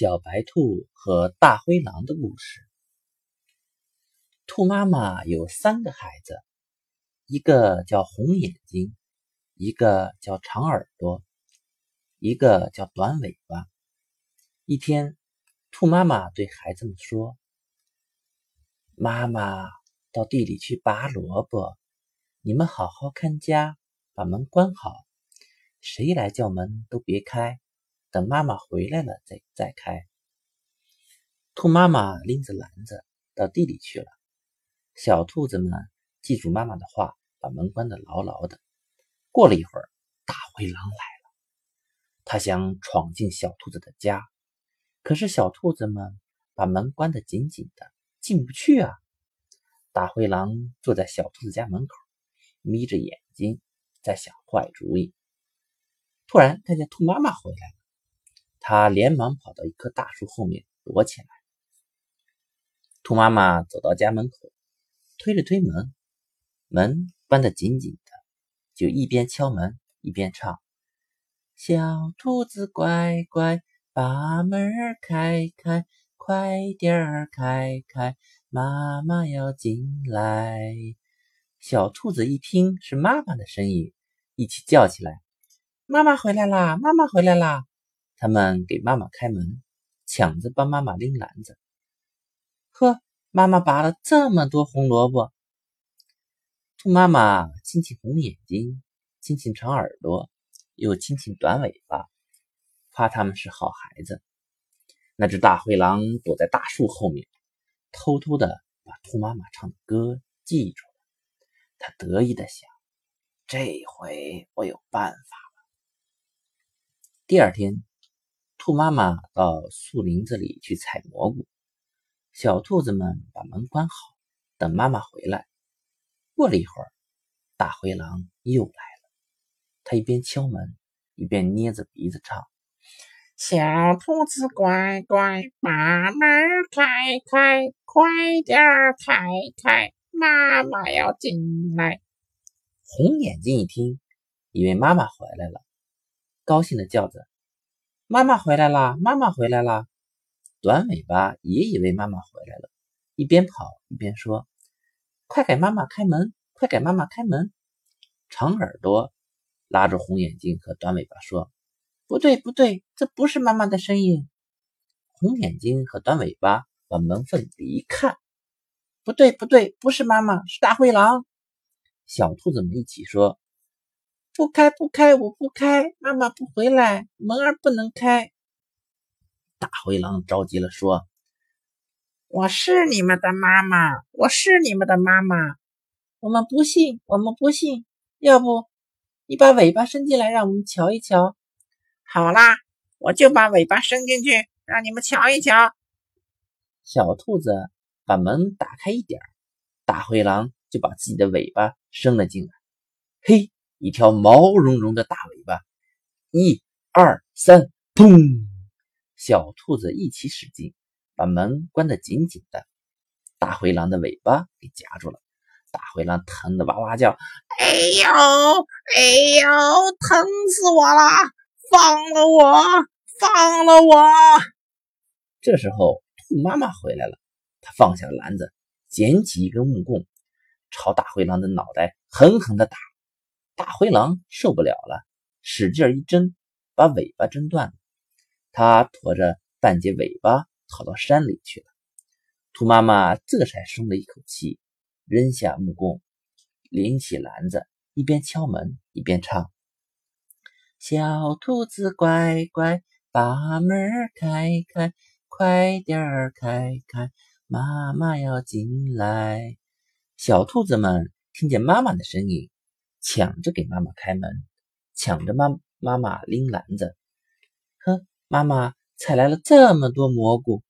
小白兔和大灰狼的故事。兔妈妈有三个孩子，一个叫红眼睛，一个叫长耳朵，一个叫短尾巴。一天，兔妈妈对孩子们说：“妈妈到地里去拔萝卜，你们好好看家，把门关好，谁来叫门都别开。”等妈妈回来了再再开。兔妈妈拎着篮子到地里去了。小兔子们记住妈妈的话，把门关得牢牢的。过了一会儿，大灰狼来了，他想闯进小兔子的家，可是小兔子们把门关得紧紧的，进不去啊。大灰狼坐在小兔子家门口，眯着眼睛在想坏主意。突然看见兔妈妈回来了。他连忙跑到一棵大树后面躲起来。兔妈妈走到家门口，推了推门，门关得紧紧的，就一边敲门一边唱：“小兔子乖乖，把门开开，快点儿开开，妈妈要进来。”小兔子一听是妈妈的声音，一起叫起来：“妈妈回来啦！妈妈回来啦！”他们给妈妈开门，抢着帮妈妈拎篮子。呵，妈妈拔了这么多红萝卜。兔妈妈亲亲红眼睛，亲亲长耳朵，又亲亲短尾巴，夸他们是好孩子。那只大灰狼躲在大树后面，偷偷的把兔妈妈唱的歌记住了。他得意的想：这回我有办法了。第二天。兔妈妈到树林子里去采蘑菇，小兔子们把门关好，等妈妈回来。过了一会儿，大灰狼又来了。他一边敲门，一边捏着鼻子唱：“小兔子乖乖，把门开开，快点开开，妈妈要进来。”红眼睛一听，以为妈妈回来了，高兴的叫着。妈妈回来啦！妈妈回来啦！短尾巴也以为妈妈回来了，一边跑一边说：“快给妈妈开门！快给妈妈开门！”长耳朵拉着红眼睛和短尾巴说：“不对，不对，这不是妈妈的声音。”红眼睛和短尾巴往门缝里一看：“不对，不对，不是妈妈，是大灰狼。”小兔子们一起说。不开不开，我不开，妈妈不回来，门儿不能开。大灰狼着急了，说：“我是你们的妈妈，我是你们的妈妈，我们不信，我们不信。要不你把尾巴伸进来，让我们瞧一瞧。”好啦，我就把尾巴伸进去，让你们瞧一瞧。小兔子把门打开一点大灰狼就把自己的尾巴伸了进来。嘿！一条毛茸茸的大尾巴，一、二、三，砰！小兔子一起使劲，把门关得紧紧的，大灰狼的尾巴给夹住了。大灰狼疼得哇哇叫：“哎呦，哎呦，疼死我了！放了我，放了我！”这时候，兔妈妈回来了，她放下篮子，捡起一根木棍，朝大灰狼的脑袋狠狠地打。大灰狼受不了了，使劲一挣，把尾巴挣断了。他驮着半截尾巴逃到山里去了。兔妈妈这才松了一口气，扔下木棍，拎起篮子，一边敲门一边唱：“小兔子乖乖，把门开开，快点儿开开，妈妈要进来。”小兔子们听见妈妈的声音。抢着给妈妈开门，抢着妈妈妈拎篮子。呵，妈妈采来了这么多蘑菇，